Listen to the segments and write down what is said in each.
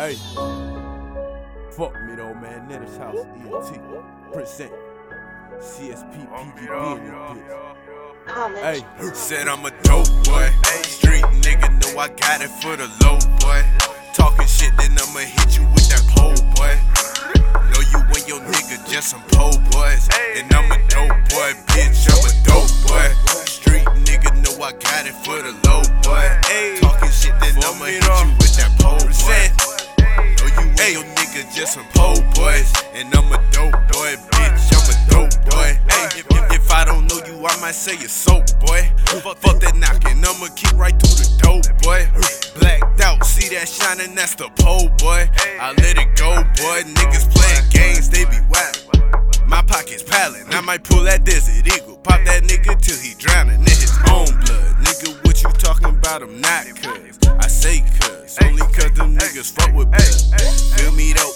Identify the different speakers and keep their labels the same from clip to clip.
Speaker 1: Hey, fuck me though, man. Nettis House, ELT, present CSP, PGB in this bitch. Hey,
Speaker 2: Said I'm a dope boy. Street nigga know I got it for the low boy. Talking shit, then I'ma hit you with that pole boy. Know you and your nigga just some pole boys. And I'm a dope boy, bitch. I'm a dope boy. Street nigga know I got it for the low boy. Knocking, right through the dope, boy. Blacked out, see that shining, that's the pole, boy. I let it go, boy. Niggas playing games, they be whack. My pocket's piling, I might pull that desert eagle. Pop that nigga till he drowning in his own blood. Nigga, what you talking about? I'm not cuz. I say cuz, only cuz them niggas fuck with blood. Feel me though?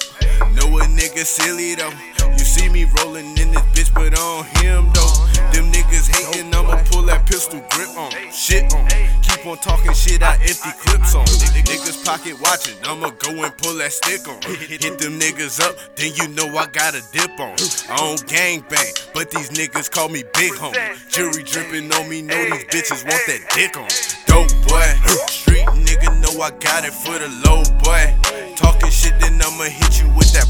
Speaker 2: Know a nigga silly though. You see me rolling in this bitch, but on him though. Them niggas hating, I'ma pull that pistol grip on. Shit on. Keep on talking shit, I empty clips on. Niggas pocket watching, I'ma go and pull that stick on. Hit them niggas up, then you know I got a dip on. I don't gang bang, but these niggas call me big homie. Jury dripping on me, know these bitches want that dick on. Dope boy, street nigga know I got it for the low boy. Talking shit, then I'ma hit you with that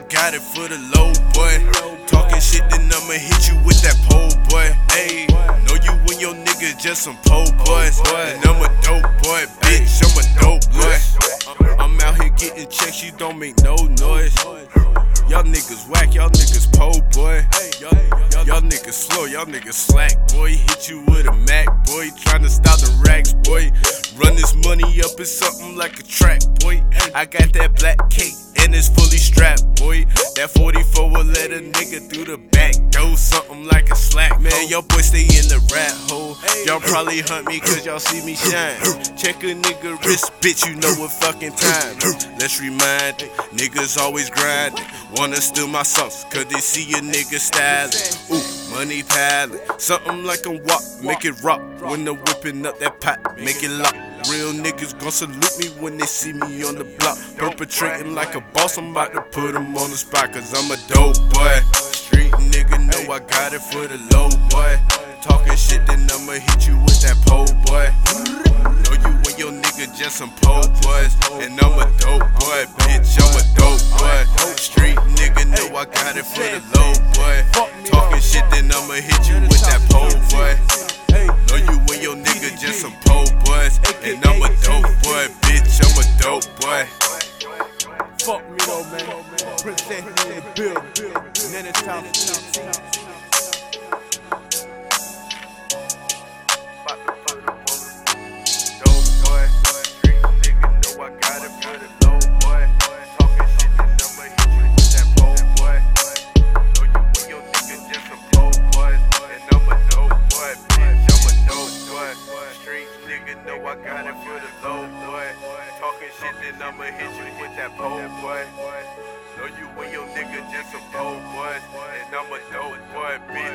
Speaker 2: I got it for the low boy. Talking shit, then I'ma hit you with that pole boy. Hey, know you and your nigga just some pole boys. And I'm a dope boy, bitch, I'm a dope boy. I'm out here getting checks, you don't make no noise. Y'all niggas whack, y'all niggas pole boy. Y'all, niggas slow, y'all niggas slack, boy. Hit you with a Mac, boy. Trying to stop the racks, boy. Run this money up in something like a track, boy. I got that black cake and it's fully strapped, boy. That 44 will let a nigga through the back door, something like a slack. Man, y'all boys stay in the rat hole. Y'all probably hunt me cause y'all see me shine. Check a nigga wrist, bitch, you know what fucking time. Let's remind niggas always grinding. Wanna steal my sauce cause they see a nigga styling. Ooh, money piling. Something like a wop, make it rock. When they're whipping up that pot, make it lock. Real niggas gon' salute me when they see me on the block. Perpetrating like a boss, I'm about to put them on the spot, cause I'm a dope boy. Street nigga know I got it for the low boy. Talking shit, then I'ma hit you with that pole boy. Know you and your nigga just some pole boys. And I'm a dope boy, bitch, I'm a dope boy. Street nigga know I got it for the low boy. Talking shit, then I'ma hit you with that pole boy. Know you and your nigga just some pole boys. And I'm a dope boy, bitch, I'm a dope boy.
Speaker 1: fuck me though, man. Present in the
Speaker 2: know I got it for the low boy. Talking shit, then I'ma hit you with that pole boy. Know you and your nigga just some pole boys. And I'm a dope boy, bitch,